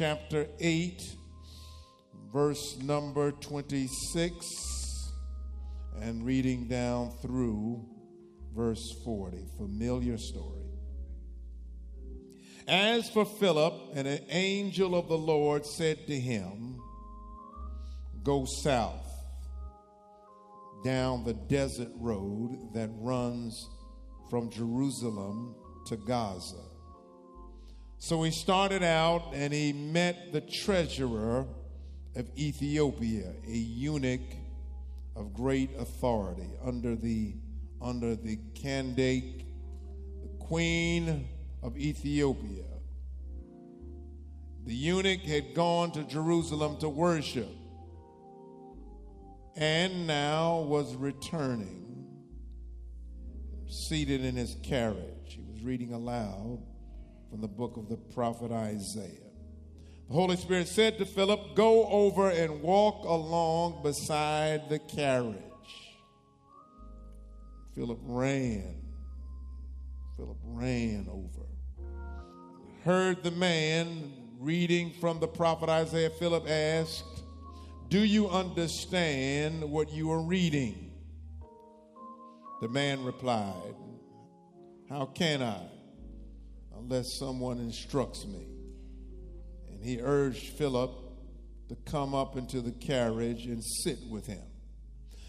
Chapter 8, verse number 26, and reading down through verse 40. Familiar story. As for Philip, an angel of the Lord said to him, Go south down the desert road that runs from Jerusalem to Gaza. So he started out and he met the treasurer of Ethiopia, a eunuch of great authority under the under the Candake, the queen of Ethiopia. The eunuch had gone to Jerusalem to worship and now was returning, seated in his carriage. He was reading aloud from the book of the prophet Isaiah. The Holy Spirit said to Philip, Go over and walk along beside the carriage. Philip ran. Philip ran over. Heard the man reading from the prophet Isaiah. Philip asked, Do you understand what you are reading? The man replied, How can I? Unless someone instructs me. And he urged Philip to come up into the carriage and sit with him.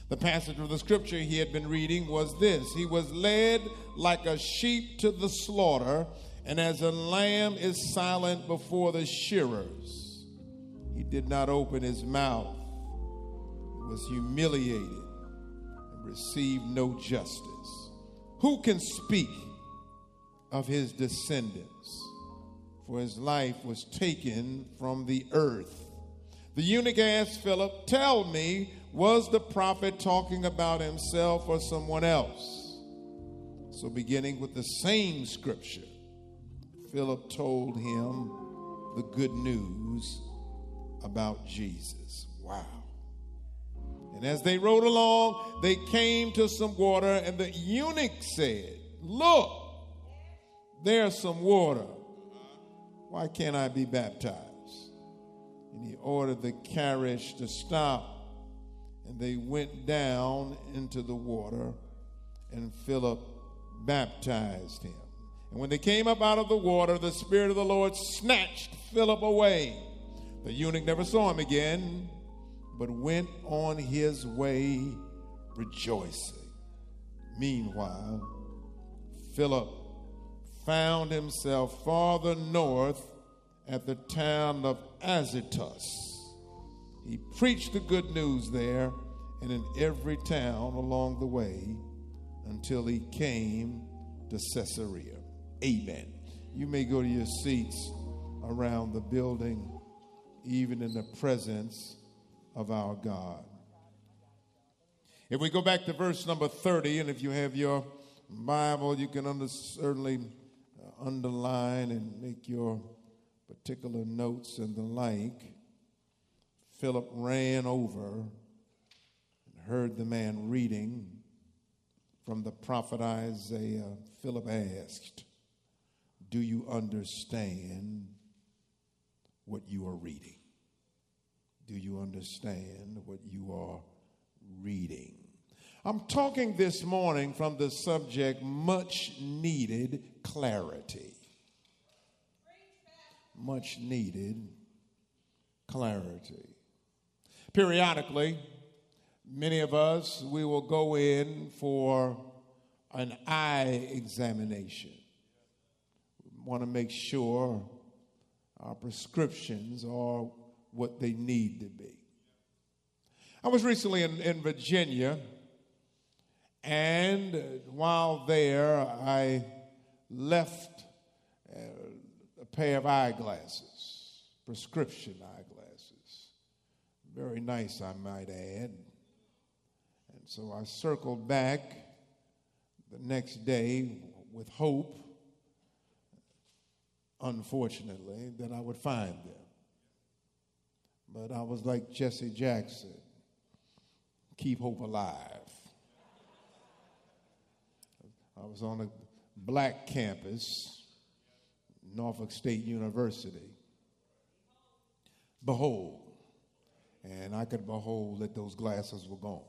The passage of the scripture he had been reading was this He was led like a sheep to the slaughter, and as a lamb is silent before the shearers, he did not open his mouth. He was humiliated and received no justice. Who can speak? Of his descendants, for his life was taken from the earth. The eunuch asked Philip, Tell me, was the prophet talking about himself or someone else? So, beginning with the same scripture, Philip told him the good news about Jesus. Wow. And as they rode along, they came to some water, and the eunuch said, Look, there's some water. Why can't I be baptized? And he ordered the carriage to stop, and they went down into the water, and Philip baptized him. And when they came up out of the water, the Spirit of the Lord snatched Philip away. The eunuch never saw him again, but went on his way rejoicing. Meanwhile, Philip found himself farther north at the town of Azotus. He preached the good news there and in every town along the way until he came to Caesarea. Amen. You may go to your seats around the building, even in the presence of our God. If we go back to verse number 30, and if you have your Bible, you can under, certainly underline and make your particular notes and the like, Philip ran over and heard the man reading from the prophet Isaiah. Philip asked, Do you understand what you are reading? Do you understand what you are reading? I'm talking this morning from the subject much needed clarity. Much needed clarity. Periodically, many of us, we will go in for an eye examination. We want to make sure our prescriptions are what they need to be. I was recently in, in Virginia, and while there, I left uh, a pair of eyeglasses, prescription eyeglasses. Very nice, I might add. And so I circled back the next day with hope, unfortunately, that I would find them. But I was like Jesse Jackson keep hope alive. I was on a black campus, Norfolk State University. Behold, and I could behold that those glasses were gone.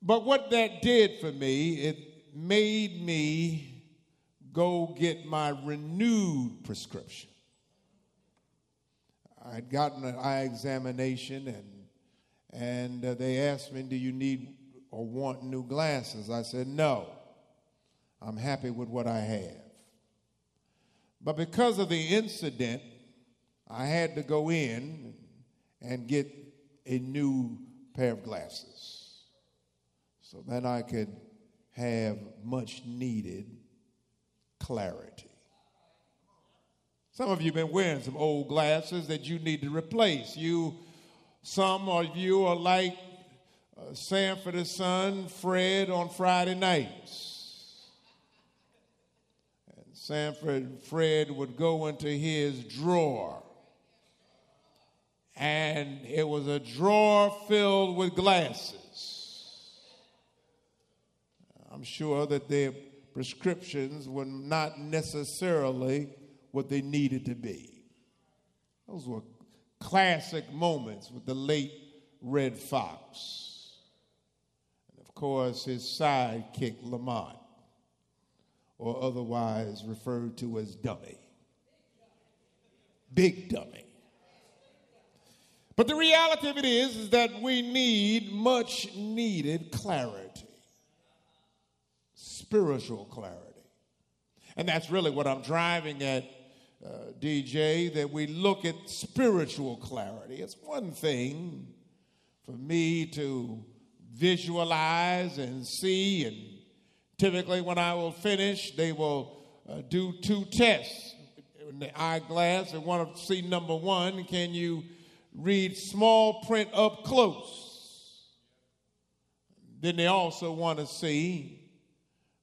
But what that did for me, it made me go get my renewed prescription. I'd gotten an eye examination and and uh, they asked me, "Do you need or want new glasses?" I said, "No. I'm happy with what I have." But because of the incident, I had to go in and get a new pair of glasses so that I could have much needed clarity. Some of you have been wearing some old glasses that you need to replace. You, some of you are like uh, Sanford's son, Fred, on Friday nights. And Sanford, Fred would go into his drawer, and it was a drawer filled with glasses. I'm sure that their prescriptions were not necessarily what they needed to be. Those were classic moments with the late Red Foxx. Course, his sidekick, Lamont, or otherwise referred to as Dummy. Big Dummy. But the reality of it is, is that we need much needed clarity, spiritual clarity. And that's really what I'm driving at uh, DJ, that we look at spiritual clarity. It's one thing for me to visualize and see, and typically when I will finish, they will uh, do two tests in the eyeglass. They want to see number one, can you read small print up close? Then they also want to see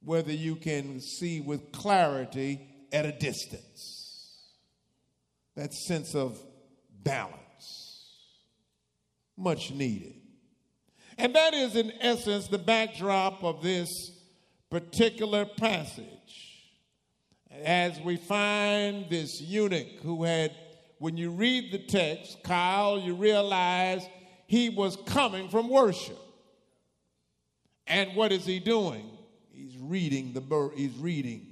whether you can see with clarity at a distance that sense of balance. Much needed. And that is, in essence, the backdrop of this particular passage. As we find this eunuch who had, when you read the text, Kyle, you realize he was coming from worship. And what is he doing? He's reading the bird, he's reading.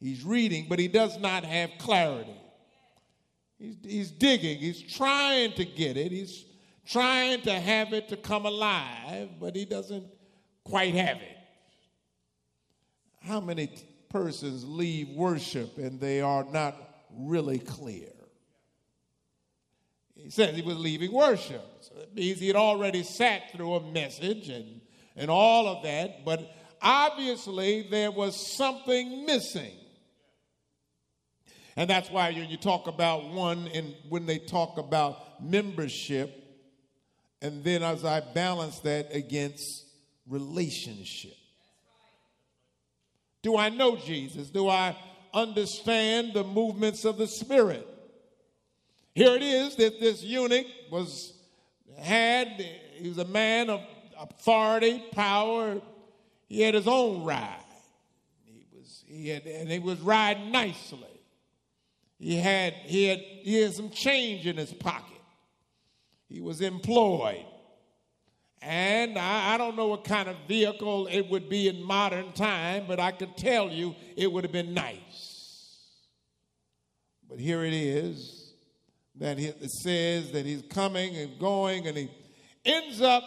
He's reading, but he does not have clarity. He's, he's digging, he's trying to get it, he's trying to have it to come alive, but he doesn't quite have it. How many persons leave worship and they are not really clear? He says he was leaving worship. So that means he had already sat through a message and, and all of that, but obviously there was something missing. And that's why you talk about one, and when they talk about membership, and then as I balance that against relationship. Do I know Jesus? Do I understand the movements of the Spirit? Here it is that this eunuch was had, he was a man of authority, power. He had his own ride. He was, he had, and he was riding nicely. He had, he had, he had some change in his pocket. He was employed. And I, I, don't know what kind of vehicle it would be in modern time, but I can tell you it would have been nice. But here it is that it says that he's coming and going, and he ends up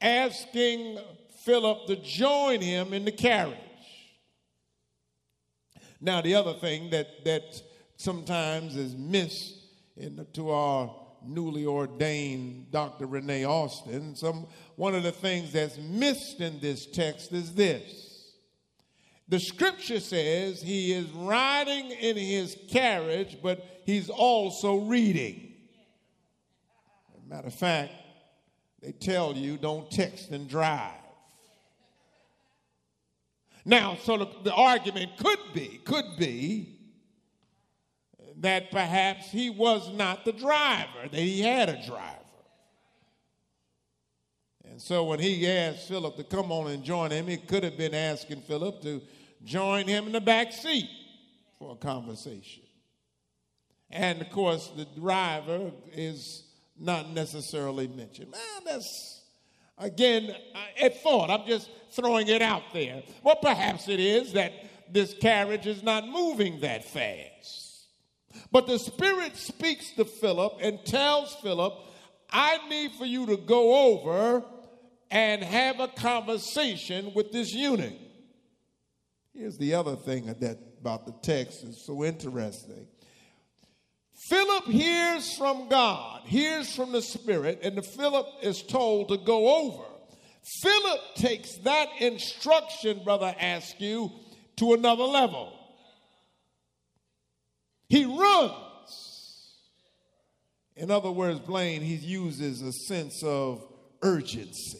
asking Philip to join him in the carriage. Now, the other thing that, that sometimes is missed in, to our newly ordained Dr. Renee Austin. Some, one of the things that's missed in this text is this. The scripture says he is riding in his carriage, but he's also reading. Matter of fact, they tell you don't text and drive. Now, so the, the argument could be, could be that perhaps he was not the driver, that he had a driver. And so when he asked Philip to come on and join him, he could have been asking Philip to join him in the back seat for a conversation. And of course, the driver is not necessarily mentioned. Man, that's, again, a thought. I'm just throwing it out there. Well, perhaps it is that this carriage is not moving that fast. But the Spirit speaks to Philip and tells Philip, I need for you to go over and have a conversation with this eunuch. Here's the other thing that about the text is so interesting. Philip hears from God, hears from the Spirit, and the Philip is told to go over. Philip takes that instruction, brother Askew, to another level. He runs. In other words, Blaine, he uses a sense of urgency.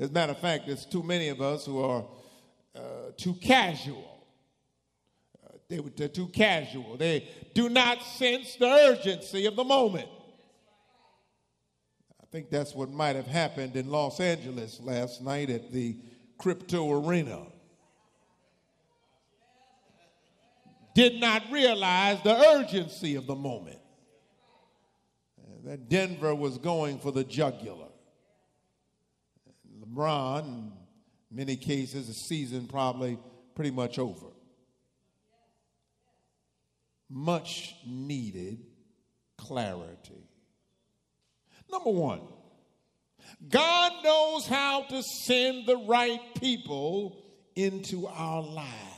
As a matter of fact, there's too many of us who are uh, too casual. Uh, they, they're too casual. They do not sense the urgency of the moment. I think that's what might have happened in Los Angeles last night at the Crypto Arena. Did not realize the urgency of the moment. Uh, that Denver was going for the jugular. LeBron, in many cases, the season probably pretty much over. Much needed clarity. Number one, God knows how to send the right people into our lives.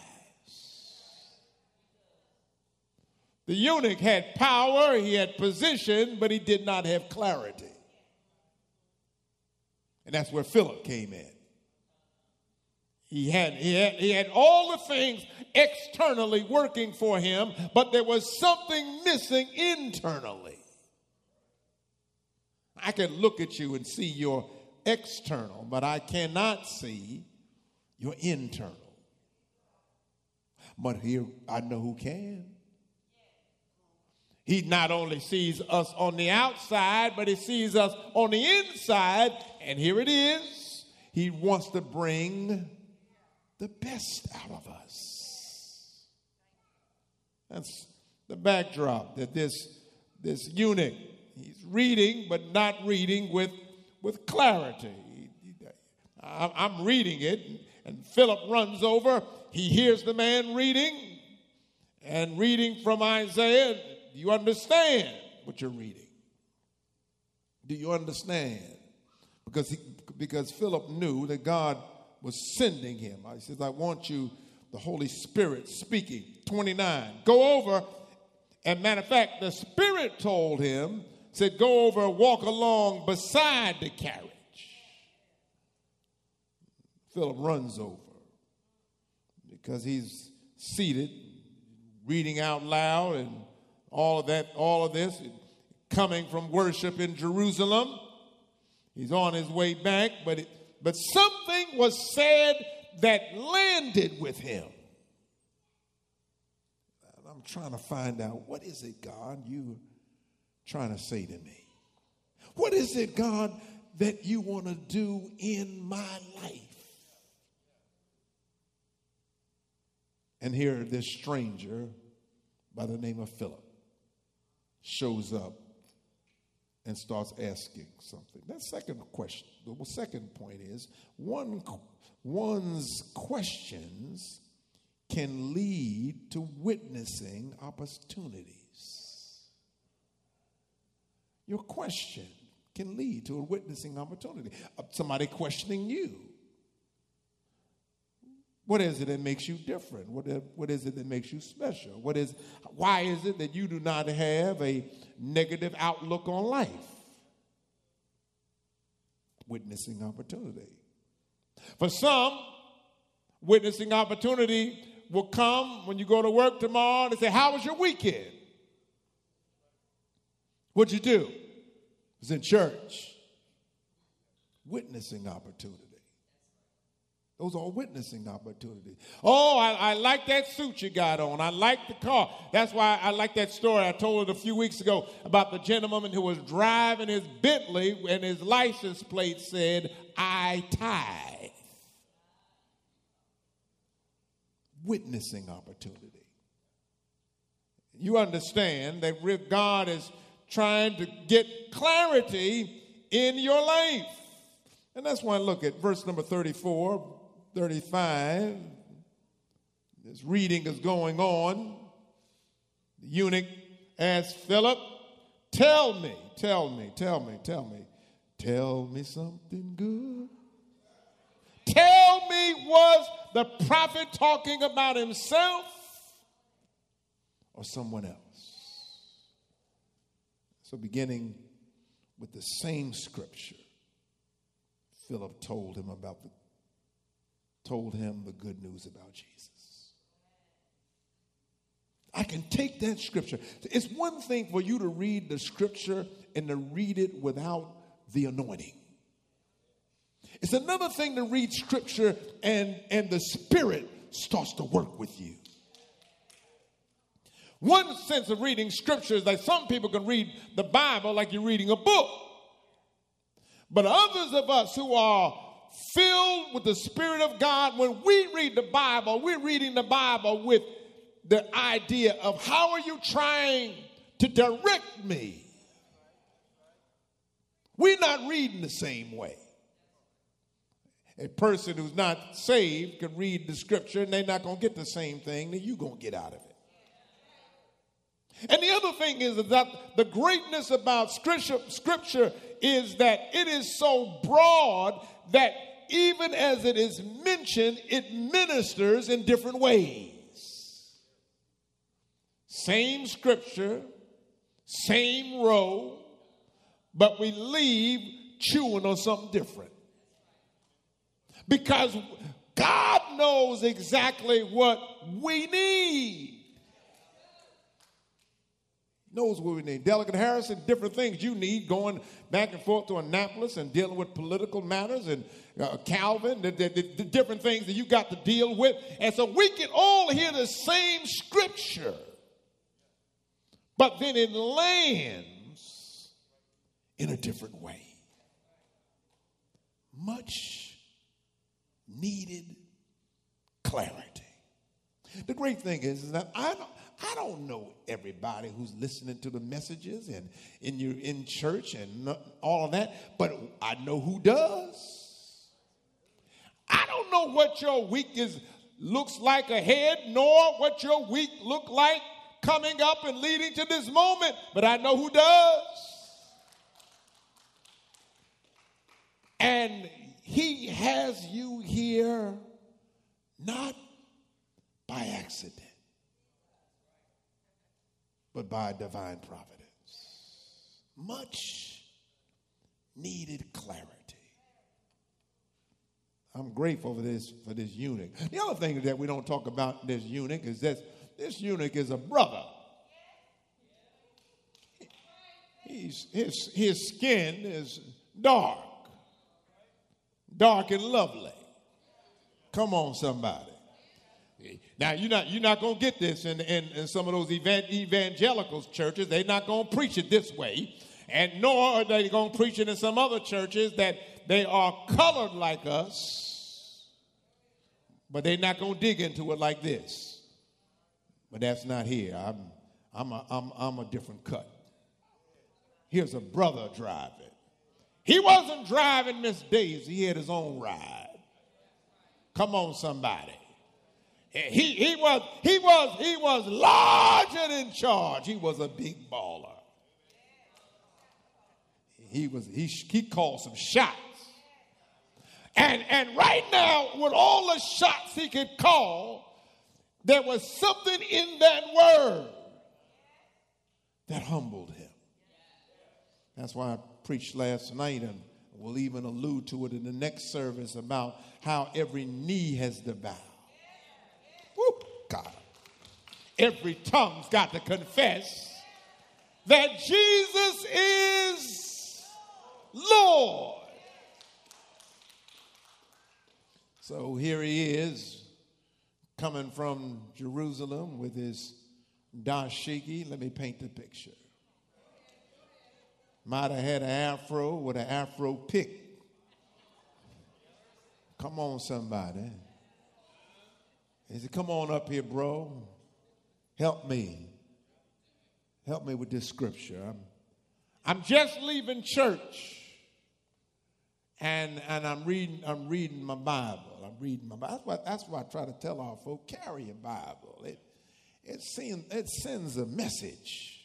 The eunuch had power, he had position, but he did not have clarity. And that's where Philip came in. He had, he had, he had all the things externally working for him, but there was something missing internally. I can look at you and see your external, but I cannot see your internal. But here I know who can. He not only sees us on the outside, but he sees us on the inside. And here it is. He wants to bring the best out of us. That's the backdrop that this, this eunuch, he's reading, but not reading with, with clarity. I'm reading it, and Philip runs over. He hears the man reading and reading from Isaiah. Do you understand what you're reading? Do you understand? Because, he, because Philip knew that God was sending him. He says, I want you, the Holy Spirit speaking. 29. Go over, and matter of fact, the Spirit told him, said, Go over, walk along beside the carriage. Philip runs over because he's seated, reading out loud, and all of that, all of this, coming from worship in Jerusalem. He's on his way back, but it, but something was said that landed with him. I'm trying to find out what is it, God, you trying to say to me? What is it, God, that you want to do in my life? And here, this stranger by the name of Philip shows up and starts asking something. That second question, the second point is one, one's questions can lead to witnessing opportunities. Your question can lead to a witnessing opportunity. Uh, somebody questioning you. What is it that makes you different? What, what is it that makes you special? What is, why is it that you do not have a negative outlook on life? Witnessing opportunity. For some, witnessing opportunity will come when you go to work tomorrow and say, How was your weekend? What'd you do? It was in church. Witnessing opportunity. Those are witnessing opportunities. Oh, I, I, like that suit you got on. I like the car. That's why I like that story I told it a few weeks ago about the gentleman who was driving his Bentley and his license plate said, I tithe. Witnessing opportunity. You understand that God is trying to get clarity in your life. And that's why look at verse number 34 35, this reading is going on. The eunuch asked Philip, Tell me, tell me, tell me, tell me, tell me something good. Tell me, was the prophet talking about himself or someone else? So, beginning with the same scripture, Philip told him about the told him the good news about Jesus. I can take that scripture. It's one thing for you to read the scripture and to read it without the anointing. It's another thing to read scripture and, and the spirit starts to work with you. One sense of reading scripture is that some people can read the Bible like you're reading a book. But others of us who are filled with the Spirit of God, when we read the Bible, we're reading the Bible with the idea of how are you trying to direct me? We're not reading the same way. A person who's not saved can read the scripture and they're not going to get the same thing that you're going to get out of it. And the other thing is that the greatness about scripture, scripture is that it is so broad that even as it is mentioned, it ministers in different ways. Same scripture, same row, but we leave chewing on something different. Because God knows exactly what we need knows what we need. Delegate Harrison, different things you need going back and forth to Annapolis and dealing with political matters and uh, Calvin, the, the, the, different things that you got to deal with. And so we can all hear the same scripture, but then it lands in a different way. Much needed clarity. The great thing is, is that I don't, I don't know everybody who's listening to the messages and in your in church and all of that, but I know who does. I don't know what your week is looks like ahead, nor what your week look like coming up and leading to this moment, but I know who does. And he has you here not by accident but by divine providence. Much needed clarity. I'm grateful for this for this eunuch. The other thing that we don't talk about this eunuch is that this eunuch is a brother. He's, his, his skin is dark, dark and lovely. Come on, somebody. Now you're not you're not gonna get this in, in, in some of those evangelical churches. They're not gonna preach it this way, and nor are they gonna preach it in some other churches that they are colored like us, but they're not gonna dig into it like this. But that's not here. I'm I'm a, I'm, I'm a different cut. Here's a brother driving. He wasn't driving Miss Daisy. He had his own ride. Come on, somebody. He, he was he was he was large and in charge. He was a big baller. He was he he called some shots. And, and right now, with all the shots he could call, there was something in that word that humbled him. That's why I preached last night, and we'll even allude to it in the next service about how every knee has to bow. God. Every tongue's got to confess that Jesus is Lord. So here he is coming from Jerusalem with his dashiki. Let me paint the picture. Might have had an afro with an afro pick. Come on, somebody. He said, Come on up here, bro. Help me. Help me with this scripture. I'm, I'm just leaving church. And, and I'm reading I'm reading my Bible. I'm reading my Bible. That's why, that's why I try to tell our folk, carry a Bible. It, it, sends, it sends a message.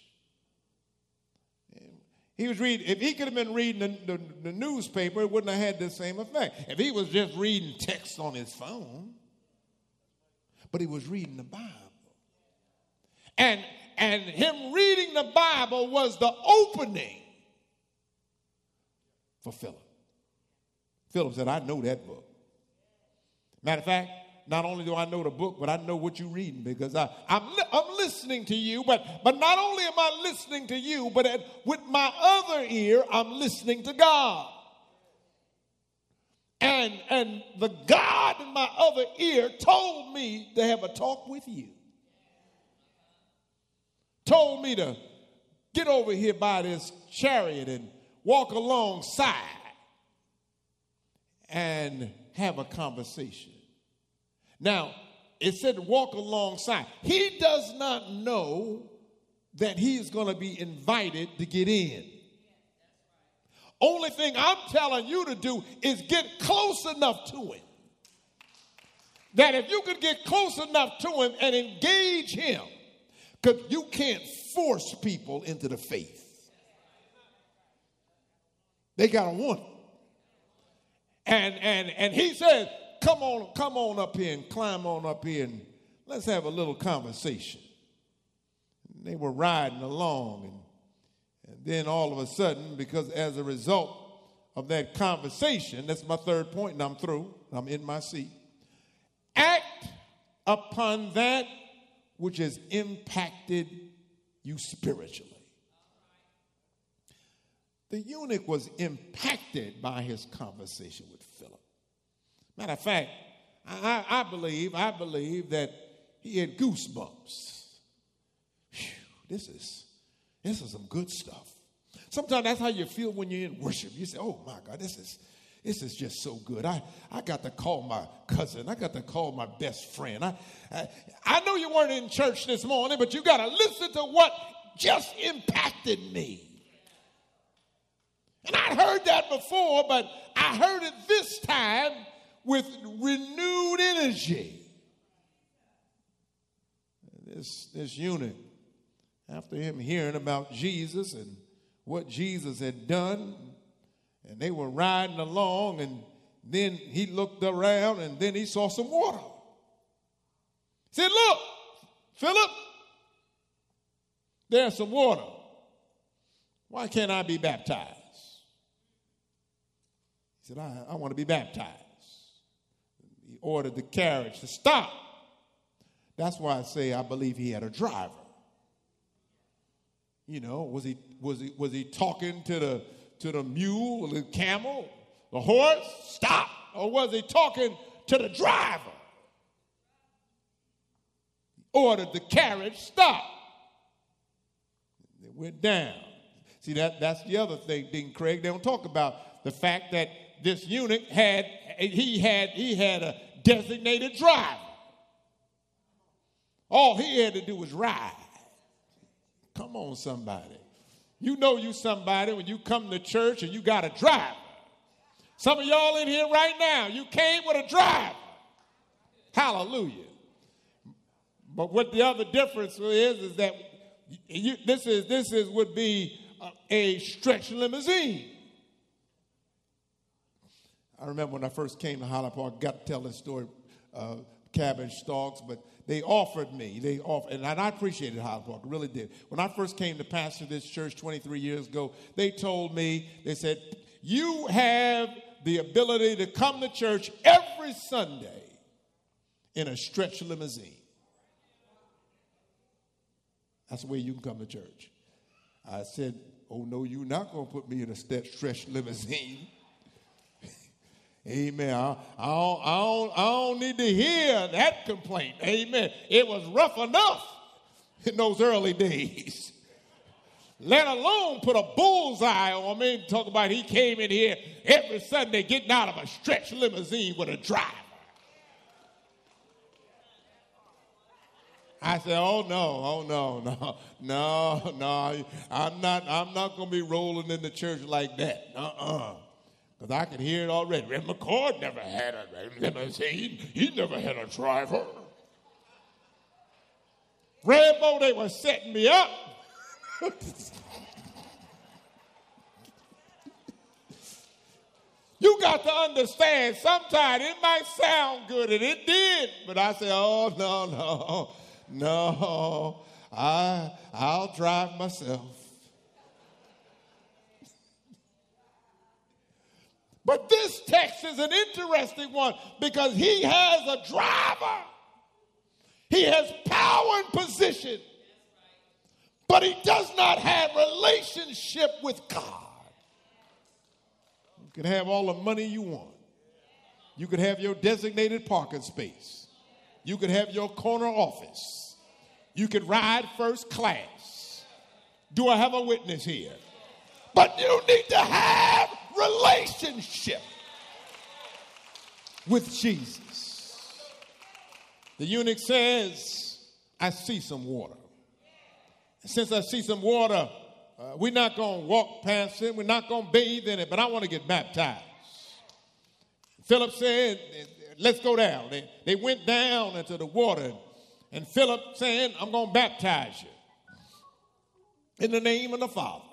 He was reading, if he could have been reading the, the, the, newspaper, it wouldn't have had the same effect. If he was just reading text on his phone, but he was reading the Bible. And, and him reading the Bible was the opening for Philip. Philip said, I know that book. Matter of fact, not only do I know the book, but I know what you're reading because I, I'm, I'm listening to you. But, but not only am I listening to you, but at, with my other ear, I'm listening to God. And, and the God in my other ear told me to have a talk with you. Told me to get over here by this chariot and walk alongside and have a conversation. Now, it said walk alongside. He does not know that he is going to be invited to get in. Only thing I'm telling you to do is get close enough to him. That if you could get close enough to him and engage him, because you can't force people into the faith. They got to want it. And, and, and he says, come on, come on up here and climb on up here and let's have a little conversation. And they were riding along, and then all of a sudden, because as a result of that conversation, that's my third point, and I'm through, I'm in my seat. Act upon that which has impacted you spiritually. The eunuch was impacted by his conversation with Philip. Matter of fact, I, I believe, I believe that he had goosebumps. Whew, this is this is some good stuff. Sometimes that's how you feel when you're in worship. You say, "Oh my God, this is this is just so good." I I got to call my cousin. I got to call my best friend. I I, I know you weren't in church this morning, but you got to listen to what just impacted me. And I'd heard that before, but I heard it this time with renewed energy. This, this eunuch, after him hearing about Jesus and what Jesus had done, and they were riding along, and then he looked around and then he saw some water. He said, Look, Philip, there's some water. Why can't I be baptized? He said, I, I want to be baptized. He ordered the carriage to stop. That's why I say I believe he had a driver. You know, was he was he was he talking to the to the mule, the camel, the horse? Stop. Or was he talking to the driver? Ordered the carriage stop. It went down. See that that's the other thing, Dean Craig. They don't talk about the fact that this eunuch had he had he had a designated driver. All he had to do was ride. Come on, somebody. You know you somebody when you come to church and you got a driver. Some of y'all in here right now, you came with a driver. Hallelujah. But what the other difference is is that you, this is this is would be a, a stretch limousine. I remember when I first came to Highland Park, I got to tell this story, uh, cabbage stalks, but they offered me, they offered, and I appreciated Park, I really did. When I first came to pastor this church 23 years ago, they told me, they said, you have the ability to come to church every Sunday in a stretch limousine. That's the way you can come to church. I said, Oh, no, you're not going to put me in a stretch limousine. Amen. I, I, don't, I, don't, I don't need to hear that complaint. Amen. It was rough enough in those early days. Let alone put a bullseye on me and talk about he came in here every Sunday getting out of a stretch limousine with a driver. I said, "Oh no, oh no, no, no, no! I'm not. I'm not going to be rolling in the church like that. Uh-uh. Because I can hear it already. Red McCord never had a limousine. He never had a driver. Rambo, they were setting me up. you got to understand, sometimes it might sound good, and it did, but I say, oh, no, no. No, I, I'll drive myself. But this text is an interesting one because he has a driver. He has power and position, but he does not have relationship with God. You can have all the money you want. You could have your designated parking space. You could have your corner office. You could ride first class. Do I have a witness here? But you need to have relationship with Jesus. The eunuch says, I see some water. Since I see some water, uh, we're not going to walk past it. We're not going to bathe in it, but I want to get baptized. Philip said, let's go down. They, they went down into the water, and Philip saying, I'm going to baptize you. In the name of the Father,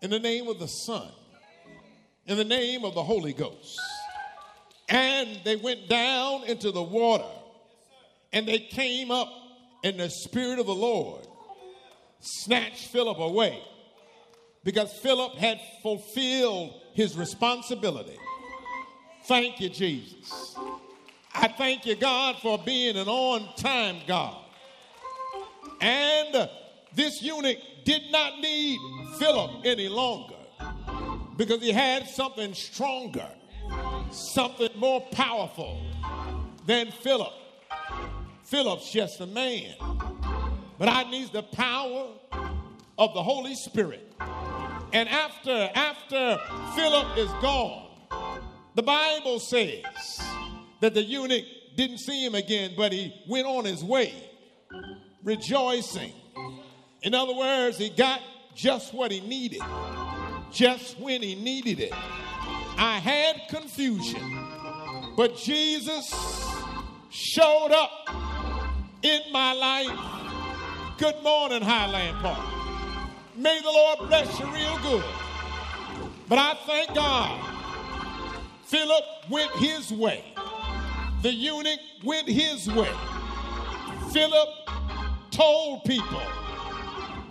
in the name of the Son, in the name of the Holy Ghost. And they went down into the water, and they came up, and the Spirit of the Lord snatched Philip away because Philip had fulfilled his responsibility Thank you, Jesus. I thank you, God, for being an on time God. And this eunuch did not need Philip any longer because he had something stronger, something more powerful than Philip. Philip's just a man, but I need the power of the Holy Spirit. And after after Philip is gone, the Bible says that the eunuch didn't see him again, but he went on his way rejoicing. In other words, he got just what he needed, just when he needed it. I had confusion, but Jesus showed up in my life. Good morning, Highland Park. May the Lord bless you real good. But I thank God Philip went his way. The eunuch went his way. Philip told people,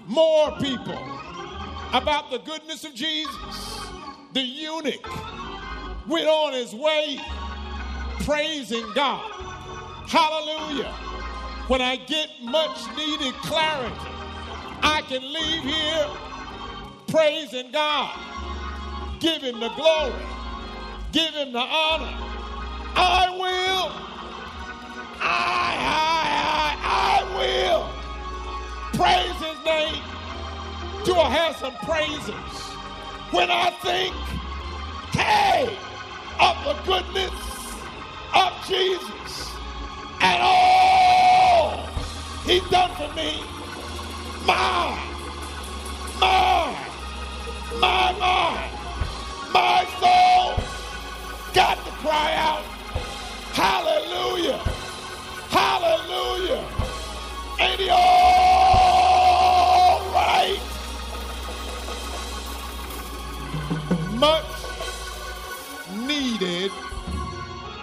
more people, about the goodness of Jesus. The eunuch went on his way praising God. Hallelujah. When I get much needed clarity, I can leave here praising God, give him the glory. Give him the honor. I will. I, I, I, I will praise his name. Do I have some praises? When I think, hey, of the goodness of Jesus and all he's done for me, my, my, my, my, my soul got to cry out, Hallelujah! Hallelujah! Ain't he much needed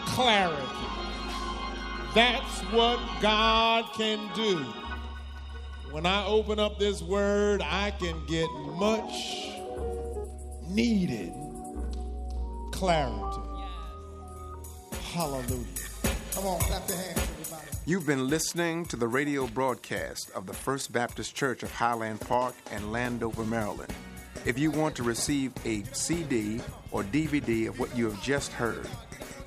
clarity. That's what God can do. When I open up this word, I can get much needed clarity. Hallelujah. Come on, clap your hands, everybody. You've been listening to the radio broadcast of the First Baptist Church of Highland Park and Landover, Maryland. If you want to receive a CD or DVD of what you have just heard,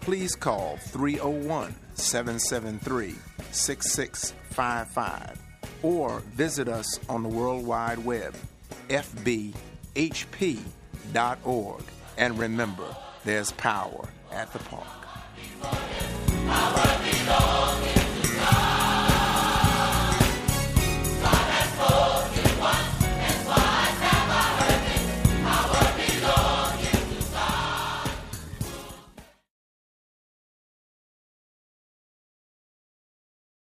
please call 301 773 6655 or visit us on the World Wide Web, fbhp.org. And remember, there's power at the park.